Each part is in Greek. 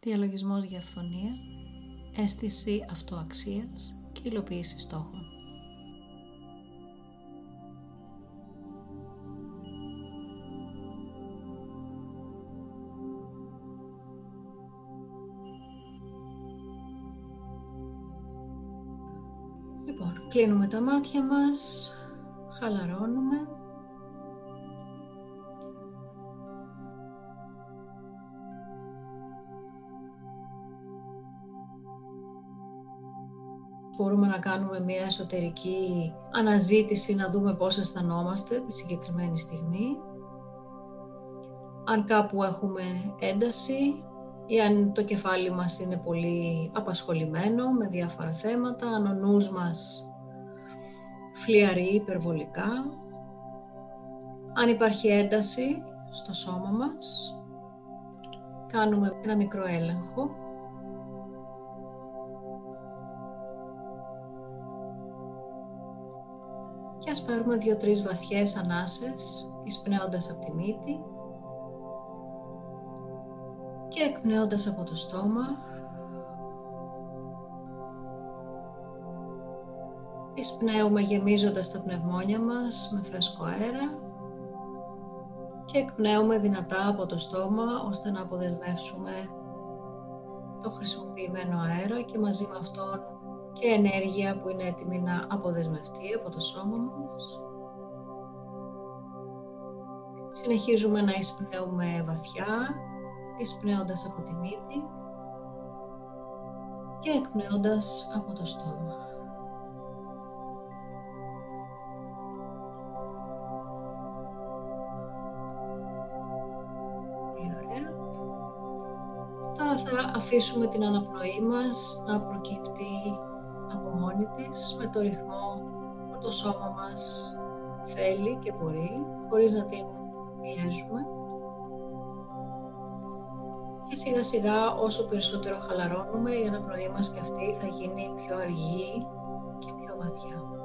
Διαλογισμός για αυθονία, αίσθηση αυτοαξίας και υλοποίηση στόχων. Λοιπόν, κλείνουμε τα μάτια μας, χαλαρώνουμε μπορούμε να κάνουμε μια εσωτερική αναζήτηση, να δούμε πώς αισθανόμαστε τη συγκεκριμένη στιγμή. Αν κάπου έχουμε ένταση ή αν το κεφάλι μας είναι πολύ απασχολημένο με διάφορα θέματα, αν ο νους μας φλιαρεί υπερβολικά, αν υπάρχει ένταση στο σώμα μας, κάνουμε ένα μικρό έλεγχο και ας πάρουμε δύο-τρεις βαθιές ανάσες εισπνέοντας από τη μύτη και εκπνέοντας από το στόμα εισπνέουμε γεμίζοντας τα πνευμόνια μας με φρέσκο αέρα και εκπνέουμε δυνατά από το στόμα ώστε να αποδεσμεύσουμε το χρησιμοποιημένο αέρα και μαζί με αυτόν και ενέργεια που είναι έτοιμη να αποδεσμευτεί από το σώμα μας. Συνεχίζουμε να εισπνέουμε βαθιά, εισπνέοντας από τη μύτη και εκπνέοντας από το στόμα. Πολύ ωραία. Τώρα θα αφήσουμε την αναπνοή μας να προκύπτει μόνη της με το ρυθμό που το σώμα μας θέλει και μπορεί, χωρίς να την πιέζουμε. Και σιγά σιγά όσο περισσότερο χαλαρώνουμε η αναπνοή μας και αυτή θα γίνει πιο αργή και πιο βαθιά.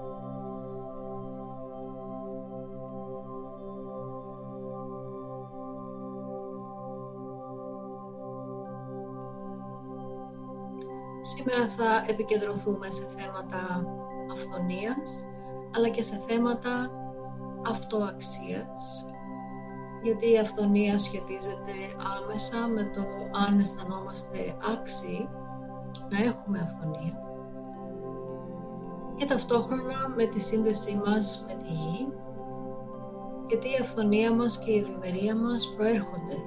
Σήμερα θα επικεντρωθούμε σε θέματα αυθονίας, αλλά και σε θέματα αυτοαξίας, γιατί η αυθονία σχετίζεται άμεσα με το αν αισθανόμαστε άξιοι να έχουμε αυθονία και ταυτόχρονα με τη σύνδεσή μας με τη γη, γιατί η αυθονία μας και η ευημερία μας προέρχονται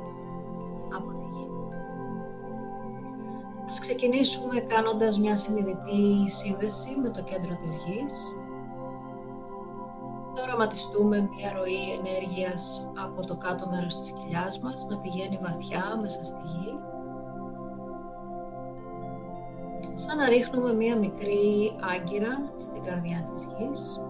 Ας ξεκινήσουμε κάνοντας μια συνειδητή σύνδεση με το κέντρο της γης. Θα οραματιστούμε μια ροή ενέργειας από το κάτω μέρος της κοιλιάς μας να πηγαίνει βαθιά μέσα στη γη. Σαν να ρίχνουμε μια μικρή άγκυρα στην καρδιά της γης.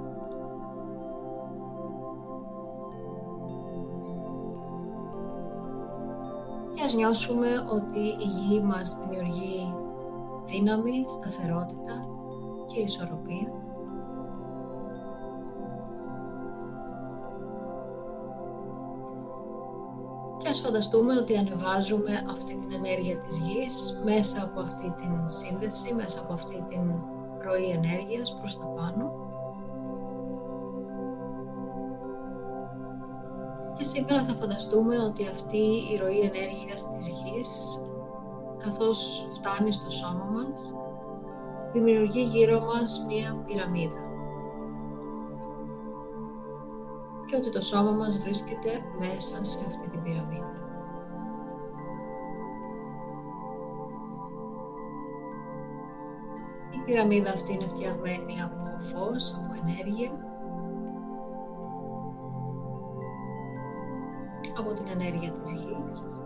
Ας νιώσουμε ότι η γη μας δημιουργεί δύναμη, σταθερότητα και ισορροπία. Και ας φανταστούμε ότι ανεβάζουμε αυτή την ενέργεια της γης μέσα από αυτή την σύνδεση, μέσα από αυτή την ροή ενέργειας προς τα πάνω. Και σήμερα θα φανταστούμε ότι αυτή η ροή ενέργειας της γης, καθώς φτάνει στο σώμα μας, δημιουργεί γύρω μας μία πυραμίδα. Και ότι το σώμα μας βρίσκεται μέσα σε αυτή την πυραμίδα. Η πυραμίδα αυτή είναι φτιαγμένη από φως, από ενέργεια από την ενέργεια της γης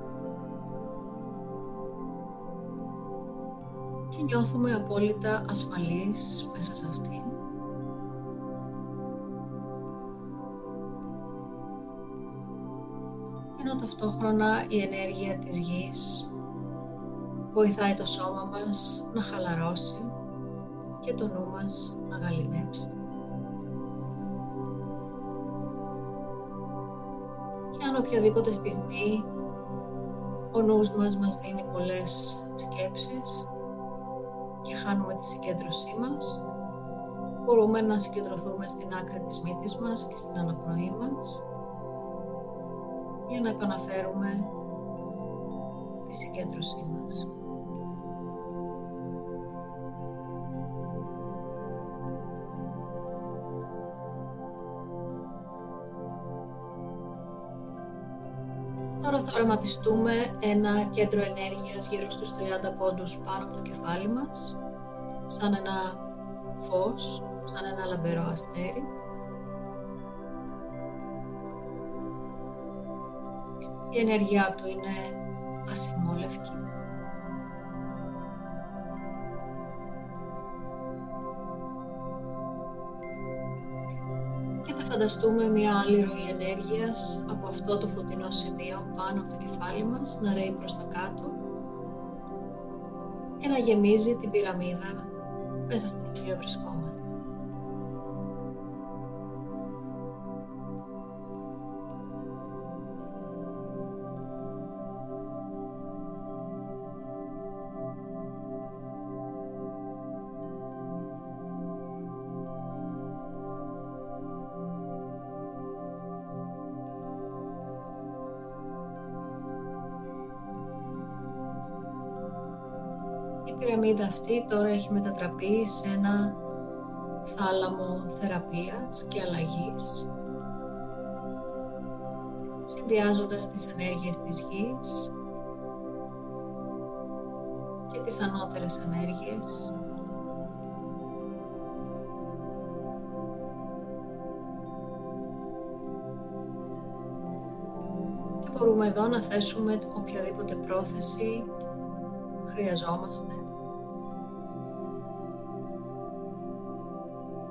και νιώθουμε απόλυτα ασφαλείς μέσα σε αυτήν. Ενώ ταυτόχρονα η ενέργεια της γης βοηθάει το σώμα μας να χαλαρώσει και το νου μας να γαλινέψει. Οποιαδήποτε στιγμή Ο νους μας μας δίνει πολλές σκέψεις και χάνουμε τη συγκέντρωσή μας. Μπορούμε να συγκεντρωθούμε στην άκρη της μύτης μας και στην αναπνοή μας για να επαναφέρουμε τη συγκέντρωσή μας. Τώρα θα οραματιστούμε ένα κέντρο ενέργειας γύρω στους 30 πόντους πάνω από το κεφάλι μας, σαν ένα φως, σαν ένα λαμπερό αστέρι. Η ενέργειά του είναι ασημόλευκη. Φανταστούμε μια άλλη ροή ενέργειας από αυτό το φωτεινό σημείο πάνω από το κεφάλι μας να ρέει προς τα κάτω και να γεμίζει την πυραμίδα μέσα στην οποία βρισκόμαστε. Πυραμίδα αυτή τώρα έχει μετατραπεί σε ένα θάλαμο θεραπείας και αλλαγής συνδυάζοντας τις ενέργειες της γης και τις ανώτερες ενέργειες. Και μπορούμε εδώ να θέσουμε οποιαδήποτε πρόθεση χρειαζόμαστε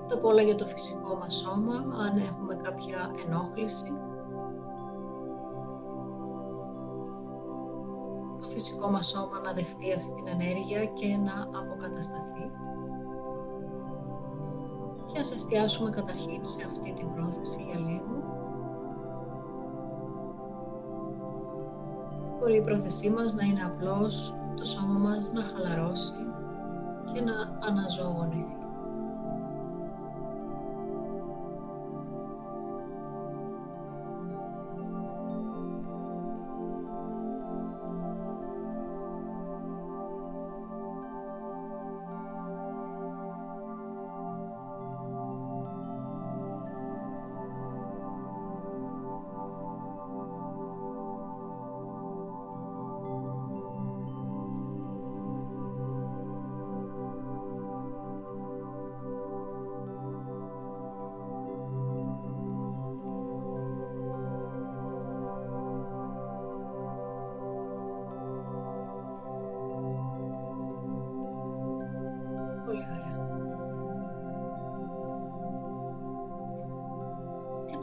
Το πω όλα για το φυσικό μας σώμα, αν έχουμε κάποια ενόχληση. Το φυσικό μας σώμα να δεχτεί αυτή την ενέργεια και να αποκατασταθεί. Και ας εστιάσουμε καταρχήν σε αυτή την πρόθεση για λίγο. Μπορεί η πρόθεσή μας να είναι απλώς το σώμα μας να χαλαρώσει και να αναζωογονηθεί.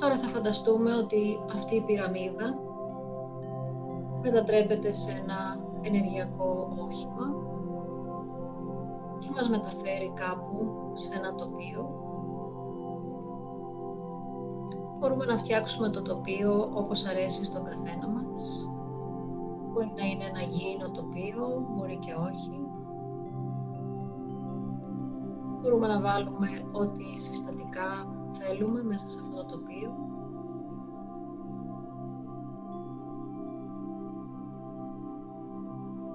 Τώρα θα φανταστούμε ότι αυτή η πυραμίδα μετατρέπεται σε ένα ενεργειακό όχημα και μας μεταφέρει κάπου σε ένα τοπίο. Μπορούμε να φτιάξουμε το τοπίο όπως αρέσει στον καθένα μας. Μπορεί να είναι ένα γήινο τοπίο, μπορεί και όχι. Μπορούμε να βάλουμε ό,τι συστατικά θέλουμε μέσα σε αυτό το τοπίο.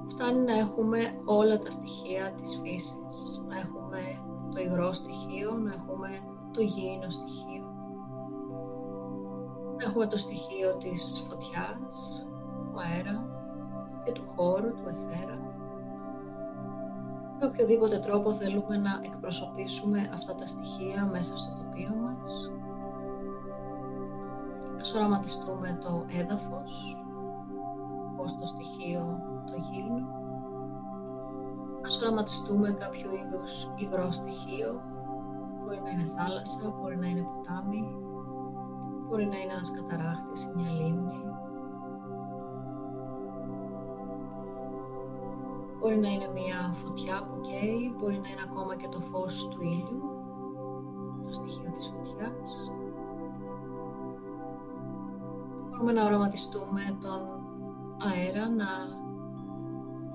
Φτάνει να έχουμε όλα τα στοιχεία της φύσης, να έχουμε το υγρό στοιχείο, να έχουμε το υγιεινό στοιχείο, να έχουμε το στοιχείο της φωτιάς, του αέρα και του χώρου, του εθέρα. Με οποιοδήποτε τρόπο θέλουμε να εκπροσωπήσουμε αυτά τα στοιχεία μέσα στο τοπίο μας. Ας οραματιστούμε το έδαφος, ως το στοιχείο το γήινο. Ας οραματιστούμε κάποιο είδους υγρό στοιχείο, μπορεί να είναι θάλασσα, μπορεί να είναι ποτάμι, μπορεί να είναι ένας καταράχτης ή μια λίμνη. Μπορεί να είναι μια φωτιά που καίει, μπορεί να είναι ακόμα και το φως του ήλιου το στοιχείο της φωτιάς. Μπορούμε να οραματιστούμε τον αέρα να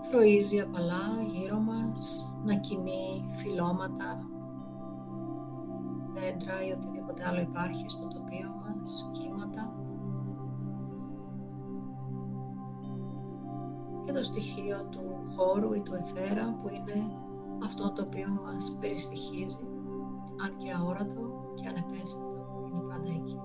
θροίζει απαλά γύρω μας, να κινεί φυλώματα, δέντρα ή οτιδήποτε άλλο υπάρχει στο τοπίο μας, κύματα. Και το στοιχείο του χώρου ή του εθέρα που είναι αυτό το οποίο μας περιστοιχίζει, αν και αόρατο και ανεπαίσθητο, είναι πάντα εκεί.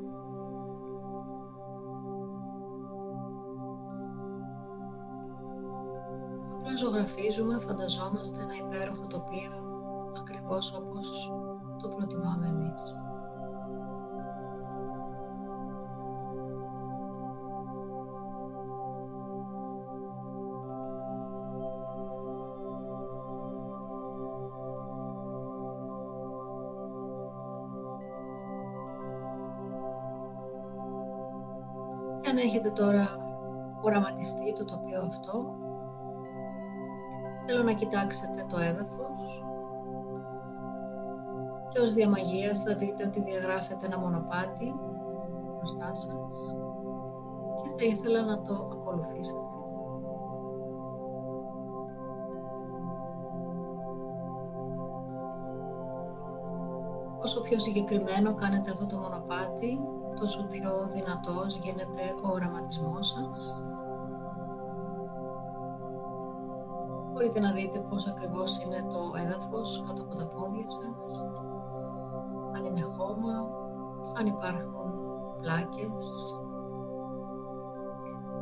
Απλά ζωγραφίζουμε, φανταζόμαστε ένα υπέροχο τοπίο ακριβώς όπως το προτιμάμε εμείς. Έχετε τώρα οραματιστεί το τοπίο αυτό, θέλω να κοιτάξετε το έδαφος και ως διαμαγείας θα δείτε ότι διαγράφεται ένα μονοπάτι μπροστά σας και θα ήθελα να το ακολουθήσετε. Όσο πιο συγκεκριμένο κάνετε αυτό το μονοπάτι, τόσο πιο δυνατός γίνεται ο οραματισμός σας. Μπορείτε να δείτε πώς ακριβώς είναι το έδαφος κάτω από τα πόδια σας, αν είναι χώμα, αν υπάρχουν πλάκες,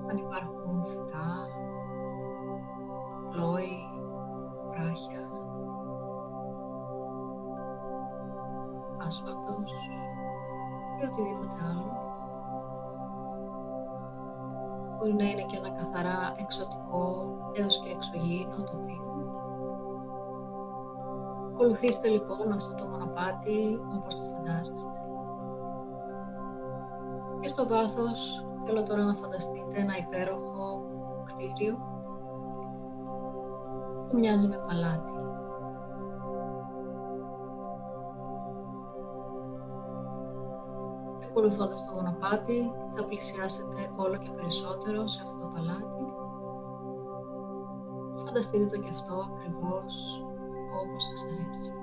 αν υπάρχουν φυτά, πλόι, βράχια, άσφαλτος ή οτιδήποτε άλλο. Μπορεί να είναι και ένα καθαρά εξωτικό έως και εξωγήινο τοπίο. Ακολουθήστε λοιπόν αυτό το μονοπάτι όπως το φαντάζεστε. Και στο βάθος θέλω τώρα να φανταστείτε ένα υπέροχο κτίριο που μοιάζει με παλάτι. Ακολουθώντας το μονοπάτι θα πλησιάσετε όλο και περισσότερο σε αυτό το παλάτι. Φανταστείτε το και αυτό ακριβώς όπως σας αρέσει.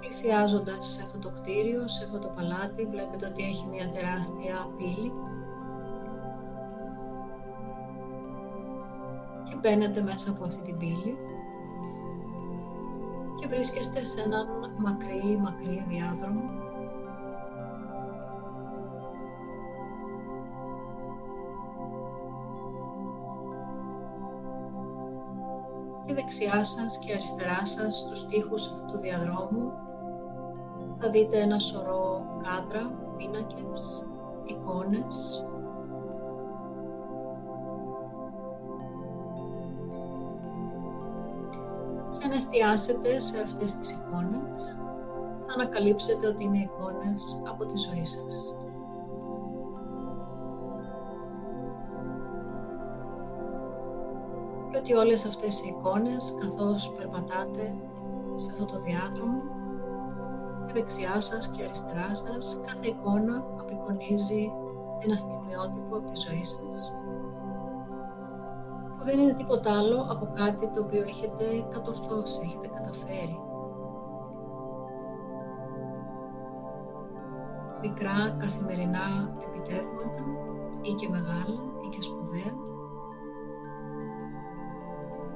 Πλησιάζοντας σε αυτό το κτίριο, σε αυτό το παλάτι, βλέπετε ότι έχει μια τεράστια πύλη μπαίνετε μέσα από αυτή την πύλη και βρίσκεστε σε έναν μακρύ, μακρύ διάδρομο. Και δεξιά σας και αριστερά σας στους τοίχους αυτού του διαδρόμου θα δείτε ένα σωρό κάδρα, πίνακες, εικόνες εστιάσετε σε αυτές τις εικόνες θα ανακαλύψετε ότι είναι εικόνες από τη ζωή σας. Και ότι όλες αυτές οι εικόνες καθώς περπατάτε σε αυτό το διάδρομο δεξιά σας και αριστερά σας κάθε εικόνα απεικονίζει ένα στιγμιότυπο από τη ζωή σας που δεν είναι τίποτα άλλο από κάτι το οποίο έχετε κατορθώσει, έχετε καταφέρει. Μικρά καθημερινά επιτεύγματα ή και μεγάλα ή και σπουδαία.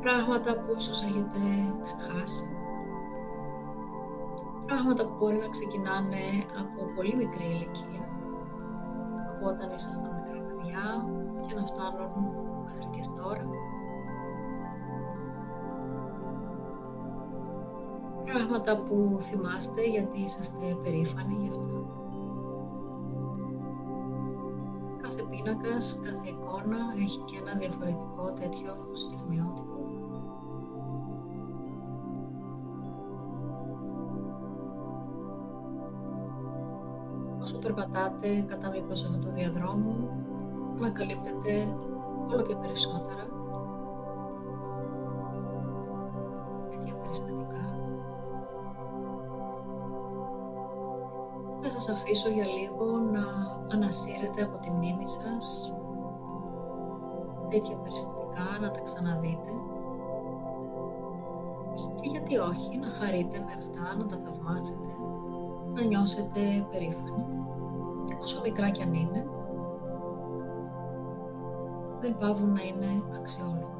Πράγματα που ίσως έχετε ξεχάσει πράγματα που μπορεί να ξεκινάνε από πολύ μικρή ηλικία, από όταν ήσασταν μικρά παιδιά και να φτάνουν μέχρι και τώρα. Πράγματα που θυμάστε γιατί είσαστε περήφανοι γι' αυτό. Κάθε πίνακας, κάθε εικόνα έχει και ένα διαφορετικό τέτοιο στιγμιότυπο. όσο περπατάτε κατά μήκος αυτού του διαδρόμου, ανακαλύπτετε όλο και περισσότερα. Τέτοια περιστατικά. Θα σας αφήσω για λίγο να ανασύρετε από τη μνήμη σας τέτοια περιστατικά, να τα ξαναδείτε. Και γιατί όχι να χαρείτε με αυτά, να τα θαυμάσετε, να νιώσετε περήφανοι όσο μικρά κι αν είναι δεν πάβουν να είναι αξιόλογα.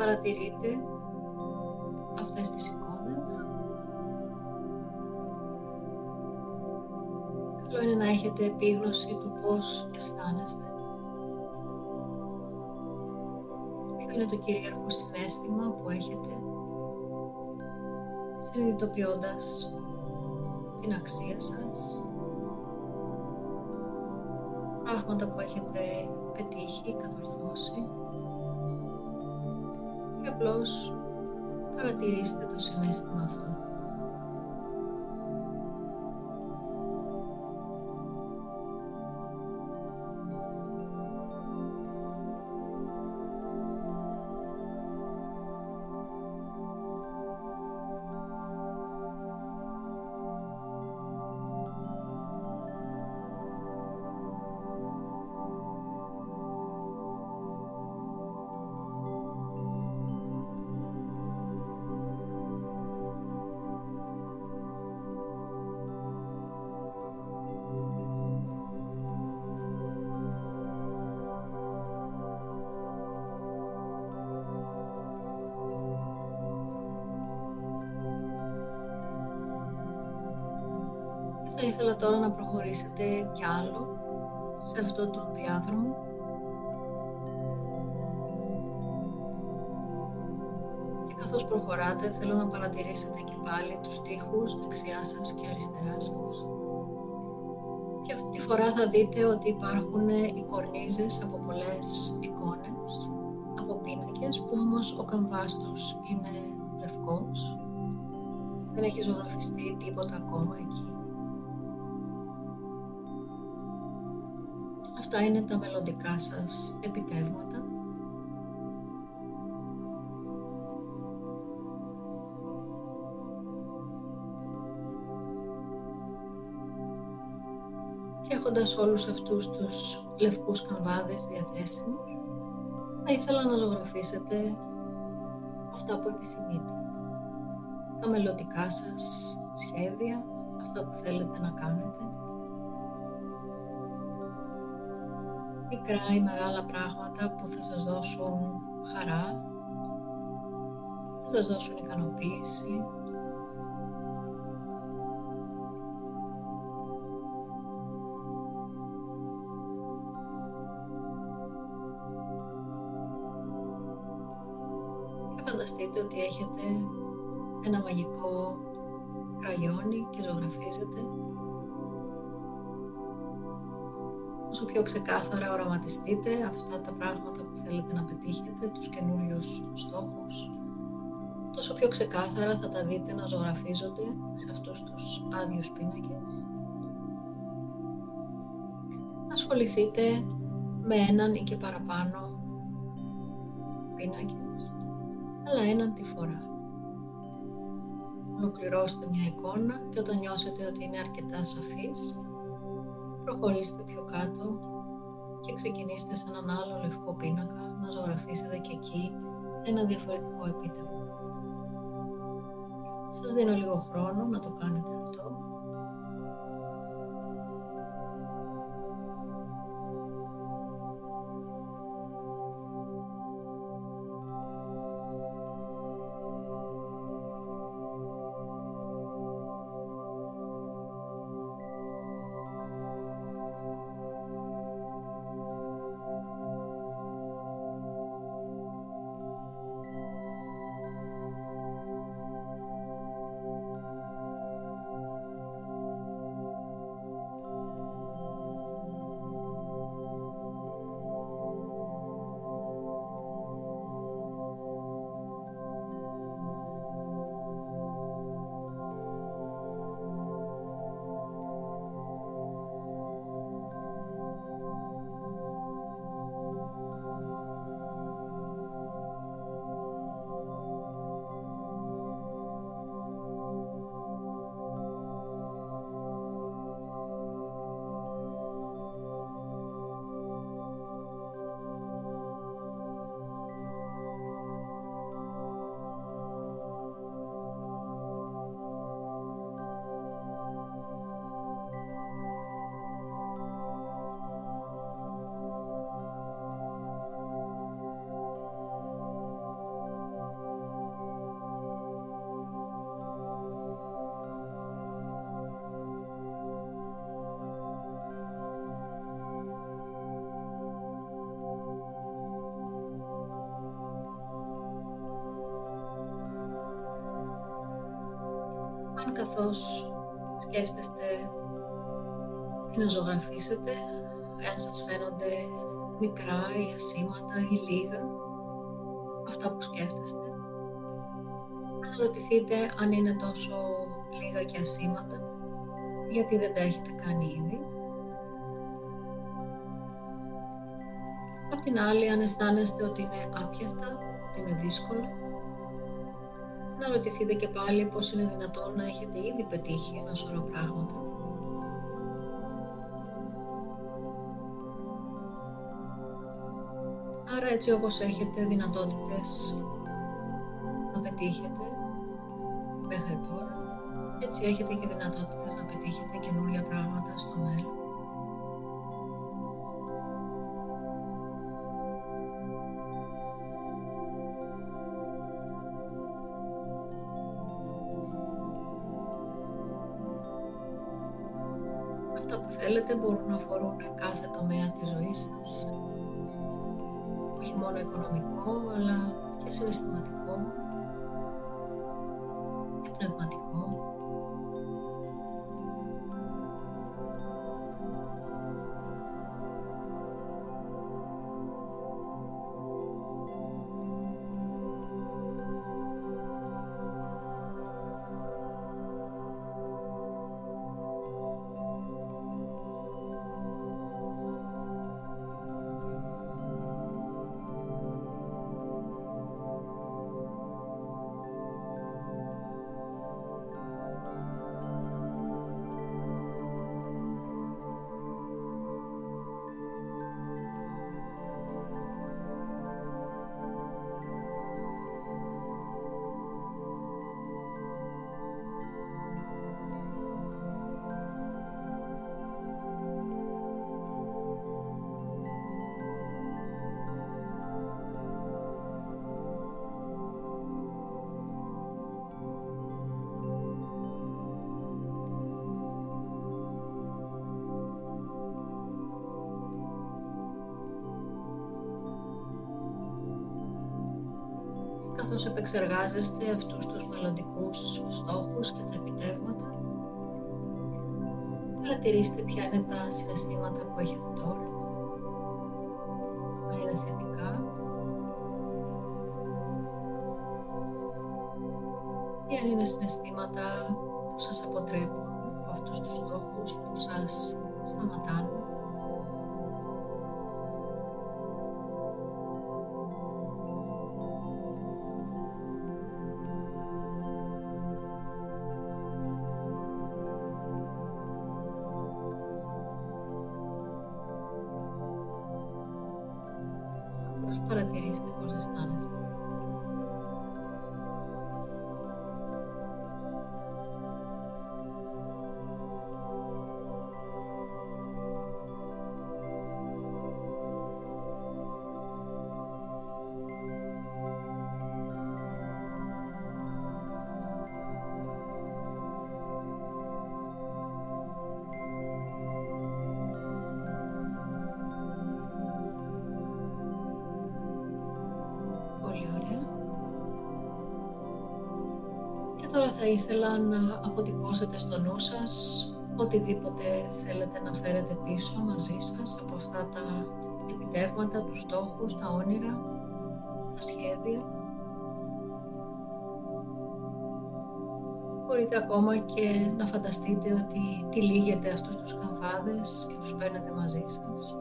Παρατηρείτε αυτές τις εικόνες. Καλό είναι να έχετε επίγνωση του πώς αισθάνεστε. Ποιο είναι το κυρίαρχο συνέστημα που έχετε συνειδητοποιώντας την αξία σας, πράγματα που έχετε πετύχει, κατορθώσει; και απλώς παρατηρήστε το συνέστημα αυτό. Ήθελα τώρα να προχωρήσετε κι άλλο σε αυτό το διάδρομο. Και καθώς προχωράτε θέλω να παρατηρήσετε και πάλι τους τοίχους δεξιά σας και αριστερά σας. Και αυτή τη φορά θα δείτε ότι υπάρχουν οι κορνίζες από πολλές εικόνες, από πίνακες που όμως ο καμβάς τους είναι λευκός. Δεν έχει ζωγραφιστεί τίποτα ακόμα εκεί. Αυτά είναι τα μελλοντικά σας επιτεύγματα. Και έχοντας όλους αυτούς τους λευκούς καμβάδες διαθέσιμους, θα ήθελα να ζωγραφίσετε αυτά που επιθυμείτε. Τα μελλοντικά σας σχέδια, αυτά που θέλετε να κάνετε, μικρά ή μεγάλα πράγματα που θα σας δώσουν χαρά, θα σας δώσουν ικανοποίηση. Και φανταστείτε ότι έχετε ένα μαγικό κραγιόνι και ζωγραφίζετε όσο πιο ξεκάθαρα οραματιστείτε αυτά τα πράγματα που θέλετε να πετύχετε, τους καινούριους στόχους, όσο πιο ξεκάθαρα θα τα δείτε να ζωγραφίζονται σε αυτούς τους άδειους πίνακες. Ασχοληθείτε με έναν ή και παραπάνω πίνακες, αλλά έναν τη φορά. Ολοκληρώστε μια εικόνα και όταν νιώσετε ότι είναι αρκετά σαφής, προχωρήστε πιο κάτω και ξεκινήστε σε έναν άλλο λευκό πίνακα να ζωγραφίσετε και εκεί ένα διαφορετικό επίτευγμα. Σας δίνω λίγο χρόνο να το κάνετε αυτό. Καθώς σκέφτεστε να ζωγραφίσετε, αν σας φαίνονται μικρά ή ασήματα ή λίγα, αυτά που σκέφτεστε. Αναρωτηθείτε αν είναι τόσο λίγα και ασήματα, γιατί δεν τα έχετε κάνει ήδη. Απ' την άλλη, αν αισθάνεστε ότι είναι άπιαστα, ότι είναι δύσκολο, να ρωτηθείτε και πάλι πώς είναι δυνατόν να έχετε ήδη πετύχει ένα σωρό πράγματα. Άρα έτσι όπως έχετε δυνατότητες να πετύχετε μέχρι τώρα, έτσι έχετε και δυνατότητες να πετύχετε καινούρια πράγματα στο μέλλον. Θέλετε μπορούν να αφορούν κάθε τομέα της ζωής σας. Όχι μόνο οικονομικό, αλλά και συναισθηματικό επεξεργάζεστε αυτούς τους μελλοντικούς στόχους και τα επιτεύγματα; Παρατηρήστε ποια είναι τα συναισθήματα που έχετε τώρα. Τώρα θα ήθελα να αποτυπώσετε στο νου σας οτιδήποτε θέλετε να φέρετε πίσω μαζί σας από αυτά τα επιτεύγματα, τους στόχους, τα όνειρα, τα σχέδια. Μπορείτε ακόμα και να φανταστείτε ότι τυλίγετε αυτούς τους καμφάδες και τους παίρνετε μαζί σας.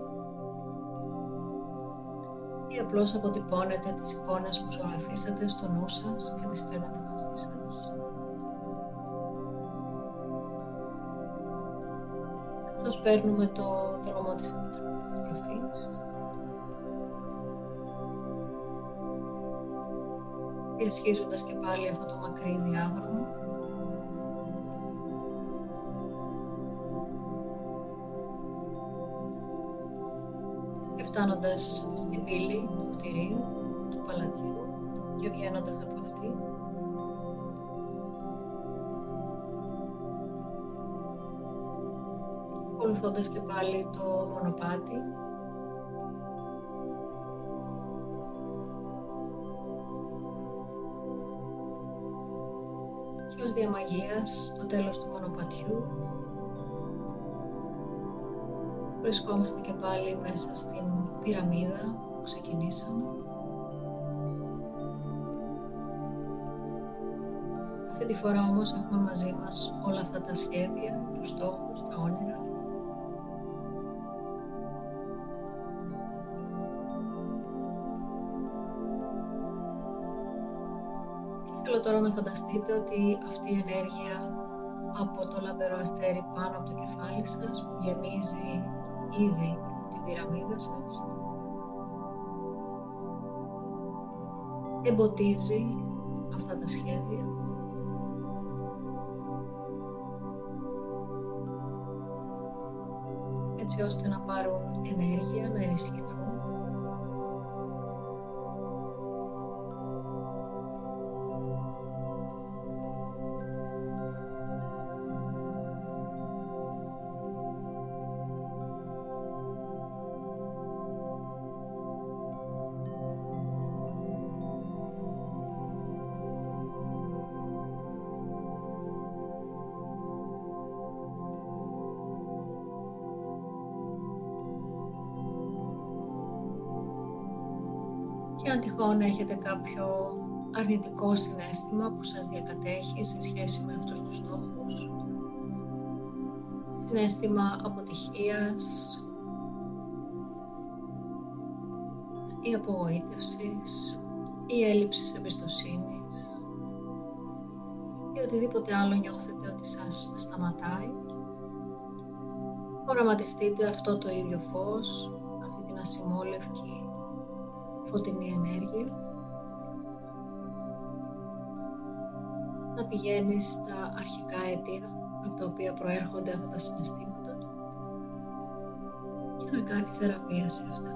Ή απλώς αποτυπώνετε τις εικόνες που ζωγραφίσατε στο νου σας και τις παίρνετε μαζί σας. Παίρνουμε το δρόμο της επιστροφής. Διασχίζοντας και πάλι αυτό το μακρύ διάδρομο. Και φτάνοντας στην πύλη του κτηρίου, του παλατιού και βγαίνοντας από αυτή, ακολουθώντας και πάλι το μονοπάτι. Και ως διαμαγείας, στο τέλος του μονοπατιού, βρισκόμαστε και πάλι μέσα στην πυραμίδα που ξεκινήσαμε. Αυτή τη φορά όμως έχουμε μαζί μας όλα αυτά τα σχέδια, τους στόχους, τα όνειρα. Θέλω τώρα να φανταστείτε ότι αυτή η ενέργεια από το λαμπερό αστέρι πάνω από το κεφάλι σας που γεμίζει ήδη την πυραμίδα σας εμποτίζει αυτά τα σχέδια; Έτσι ώστε να πάρουν ενέργεια, να ενισχυθούν; Έχετε κάποιο αρνητικό συνέστημα που σας διακατέχει σε σχέση με αυτούς τους στόχους. Συνέστημα αποτυχίας ή απογοήτευσης ή έλλειψης εμπιστοσύνης ή οτιδήποτε άλλο νιώθετε ότι σας σταματάει. Οραματιστείτε αυτό το ίδιο φως, αυτή την ασημόλευκη φωτεινή ενέργεια να πηγαίνεις στα αρχικά αίτια από τα οποία προέρχονται αυτά τα συναισθήματα και να κάνει θεραπεία σε αυτά.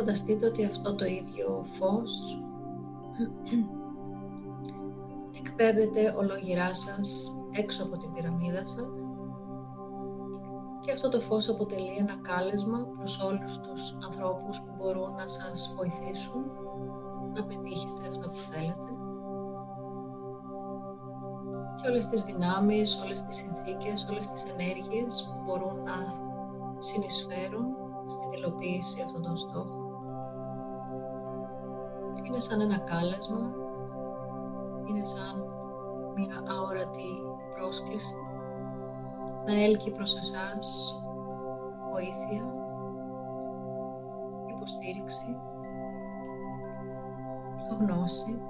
Φανταστείτε ότι αυτό το ίδιο φως εκπέμπεται ολογυρά σας έξω από την πυραμίδα σας και αυτό το φως αποτελεί ένα κάλεσμα προς όλους τους ανθρώπους που μπορούν να σας βοηθήσουν να πετύχετε αυτό που θέλετε και όλες τις δυνάμεις, όλες τις συνθήκες, όλες τις ενέργειες που μπορούν να συνεισφέρουν στην υλοποίηση αυτών των στόχων. Είναι σαν ένα κάλεσμα, είναι σαν μια αόρατη πρόσκληση. Να έλκει προς εσάς βοήθεια, υποστήριξη, γνώση,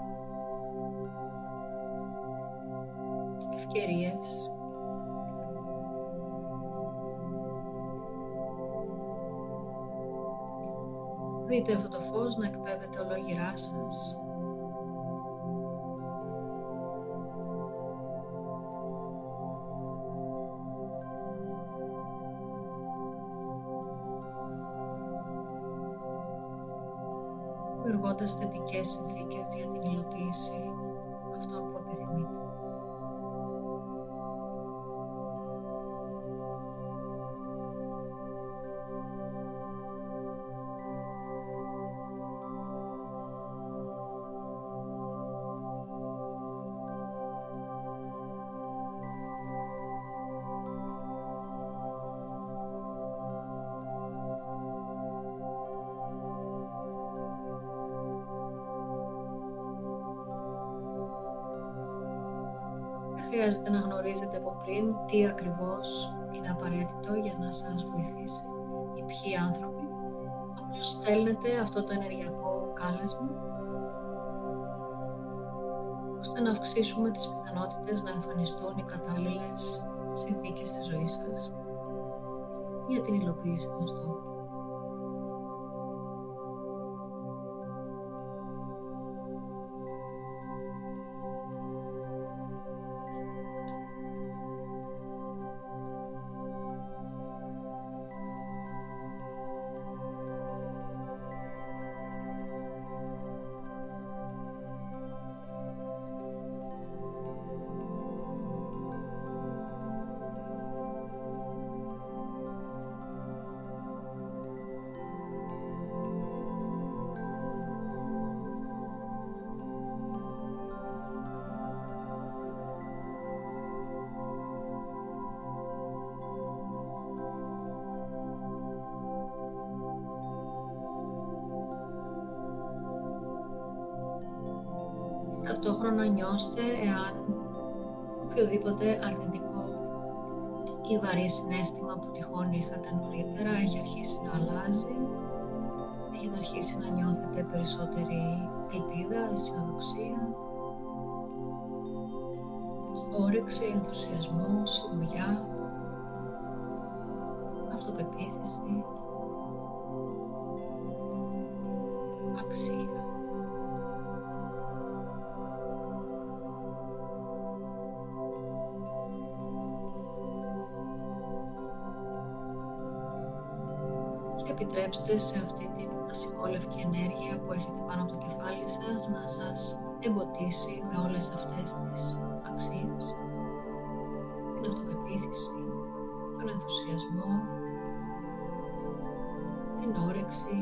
ευκαιρίες, Δείτε αυτό το φως να εκπέμπεται ολόγυρά σας. Δημιουργώντας θετικές συνθήκες χρειάζεται να γνωρίζετε από πριν τι ακριβώς είναι απαραίτητο για να σας βοηθήσει ή ποιοι άνθρωποι. Απλώς στέλνετε αυτό το ενεργειακό κάλεσμα ώστε να αυξήσουμε τις πιθανότητες να εμφανιστούν οι κατάλληλες συνθήκες στη ζωή σας για την υλοποίηση των στόχων. Ταυτόχρονα νιώστε εάν οποιοδήποτε αρνητικό ή βαρύ συνέστημα που τυχόν είχατε νωρίτερα έχει αρχίσει να αλλάζει, έχετε αρχίσει να νιώθετε περισσότερη ελπίδα, αισιοδοξία, όρεξη, ενθουσιασμό, σιγουριά, αυτοπεποίθηση, επιτρέψτε σε αυτή την ασυμβόλευκη ενέργεια που έρχεται πάνω από το κεφάλι σας να σας εμποτίσει με όλες αυτές τις αξίες, την αυτοπεποίθηση, τον ενθουσιασμό, την όρεξη,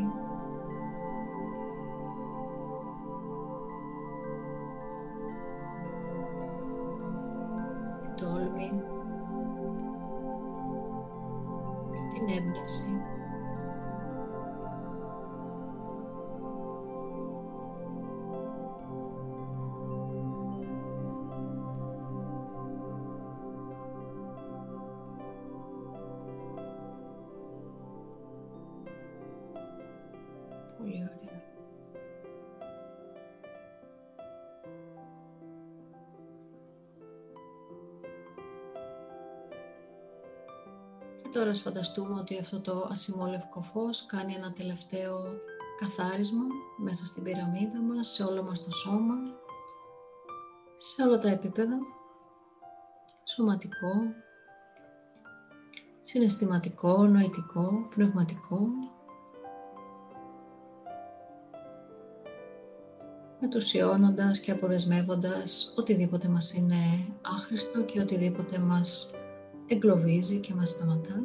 την τόλμη, την έμπνευση. φορές φανταστούμε ότι αυτό το ασημόλευκο φως κάνει ένα τελευταίο καθάρισμα μέσα στην πυραμίδα μας, σε όλο μας το σώμα, σε όλα τα επίπεδα, σωματικό, συναισθηματικό, νοητικό, πνευματικό, μετουσιώνοντας και αποδεσμεύοντας οτιδήποτε μας είναι άχρηστο και οτιδήποτε μας εγκλωβίζει και μας σταματά.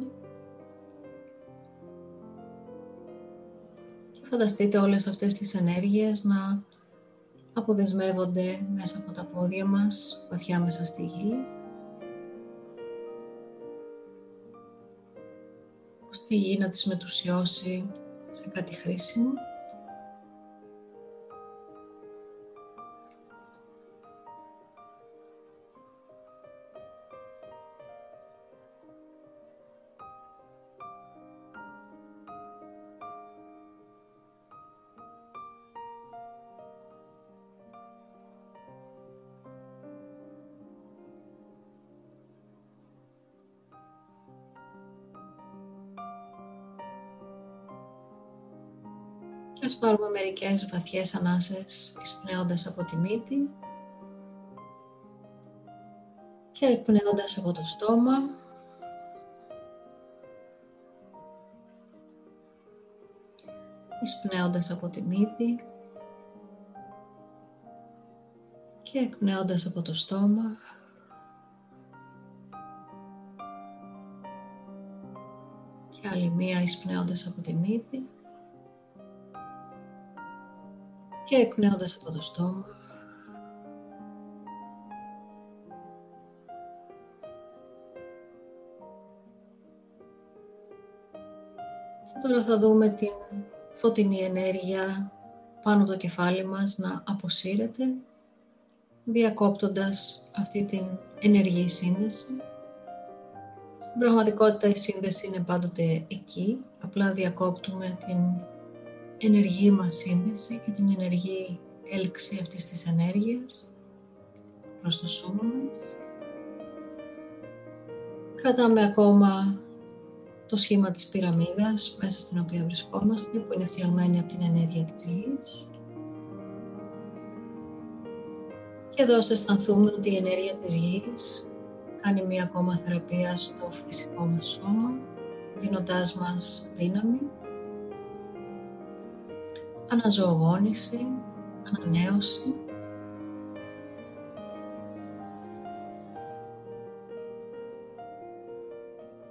Και φανταστείτε όλες αυτές τις ενέργειες να αποδεσμεύονται μέσα από τα πόδια μας, βαθιά μέσα στη γη. ώστε η γη να τις μετουσιώσει σε κάτι χρήσιμο. Μερικές βαθιές ανάσες εισπνέοντας από τη μύτη και εκπνέοντας από το στόμα. Εισπνέοντας από τη μύτη και εκπνέοντας από το στόμα. Και άλλη μία εισπνέοντας από τη μύτη και εκπνέοντας από το στόμα. Και τώρα θα δούμε την φωτεινή ενέργεια πάνω από το κεφάλι μας να αποσύρεται, διακόπτοντας αυτή την ενεργή σύνδεση. Στην πραγματικότητα η σύνδεση είναι πάντοτε εκεί, απλά διακόπτουμε την ενεργή μας σύνδεση και την ενεργή έλξη αυτής της ενέργειας προς το σώμα μας. Κρατάμε ακόμα το σχήμα της πυραμίδας μέσα στην οποία βρισκόμαστε που είναι φτιαγμένη από την ενέργεια της γης. Και εδώ σας αισθανθούμε ότι η ενέργεια της γης κάνει μία ακόμα θεραπεία στο φυσικό μας σώμα, δίνοντάς μας δύναμη αναζωογόνηση, ανανέωση.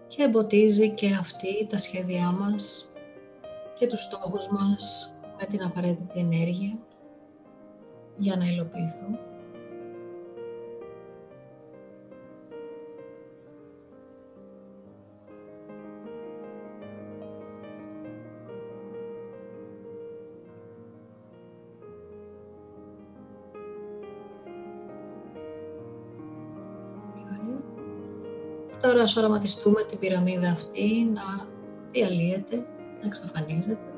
Και εμποτίζει και αυτή τα σχέδιά μας και τους στόχους μας με την απαραίτητη ενέργεια για να υλοποιηθούν. Τώρα ας οραματιστούμε την πυραμίδα αυτή να διαλύεται, να εξαφανίζεται.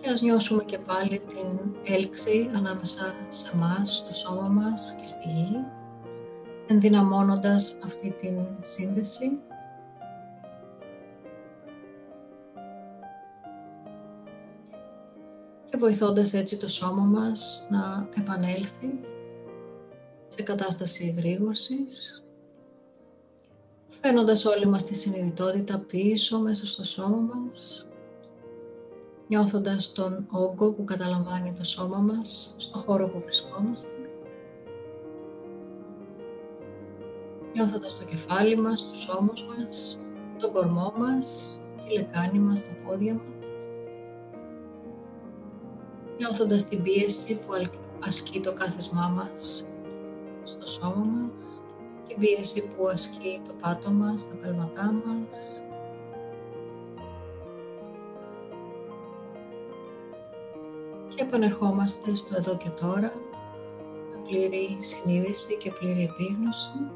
Και ας νιώσουμε και πάλι την έλξη ανάμεσα σε μας, στο σώμα μας και στη γη, ενδυναμώνοντας αυτή την σύνδεση βοηθώντας έτσι το σώμα μας να επανέλθει σε κατάσταση εγρήγορσης, φαίνοντας όλη μας τη συνειδητότητα πίσω μέσα στο σώμα μας, νιώθοντας τον όγκο που καταλαμβάνει το σώμα μας στο χώρο που βρισκόμαστε, νιώθοντας το κεφάλι μας, τους ώμους μας, τον κορμό μας, τη λεκάνη μας, τα πόδια μας, νιώθοντας την πίεση που ασκεί το κάθισμά μας στο σώμα μας, την πίεση που ασκεί το πάτωμα στα πέλματά μας, και επανερχόμαστε στο εδώ και τώρα, με πλήρη συνείδηση και πλήρη επίγνωση.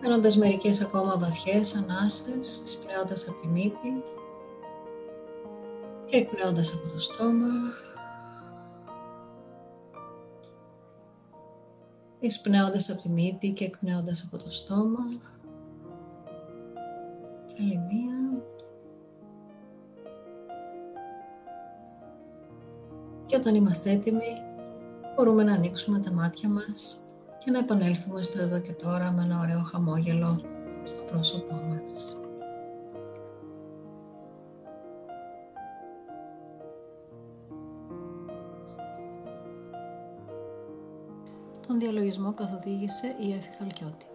Παίρνοντας μερικές ακόμα βαθιές ανάσες, σπνέοντας από τη μύτη, και εκπνέοντας από το στόμα. Εισπνέοντας από τη μύτη και εκπνέοντας από το στόμα. Και άλλη μία. Και όταν είμαστε έτοιμοι μπορούμε να ανοίξουμε τα μάτια μας και να επανέλθουμε στο εδώ και τώρα με ένα ωραίο χαμόγελο στο πρόσωπό μας. Τον διαλογισμό καθοδήγησε η Εφη Χαλκιώτη.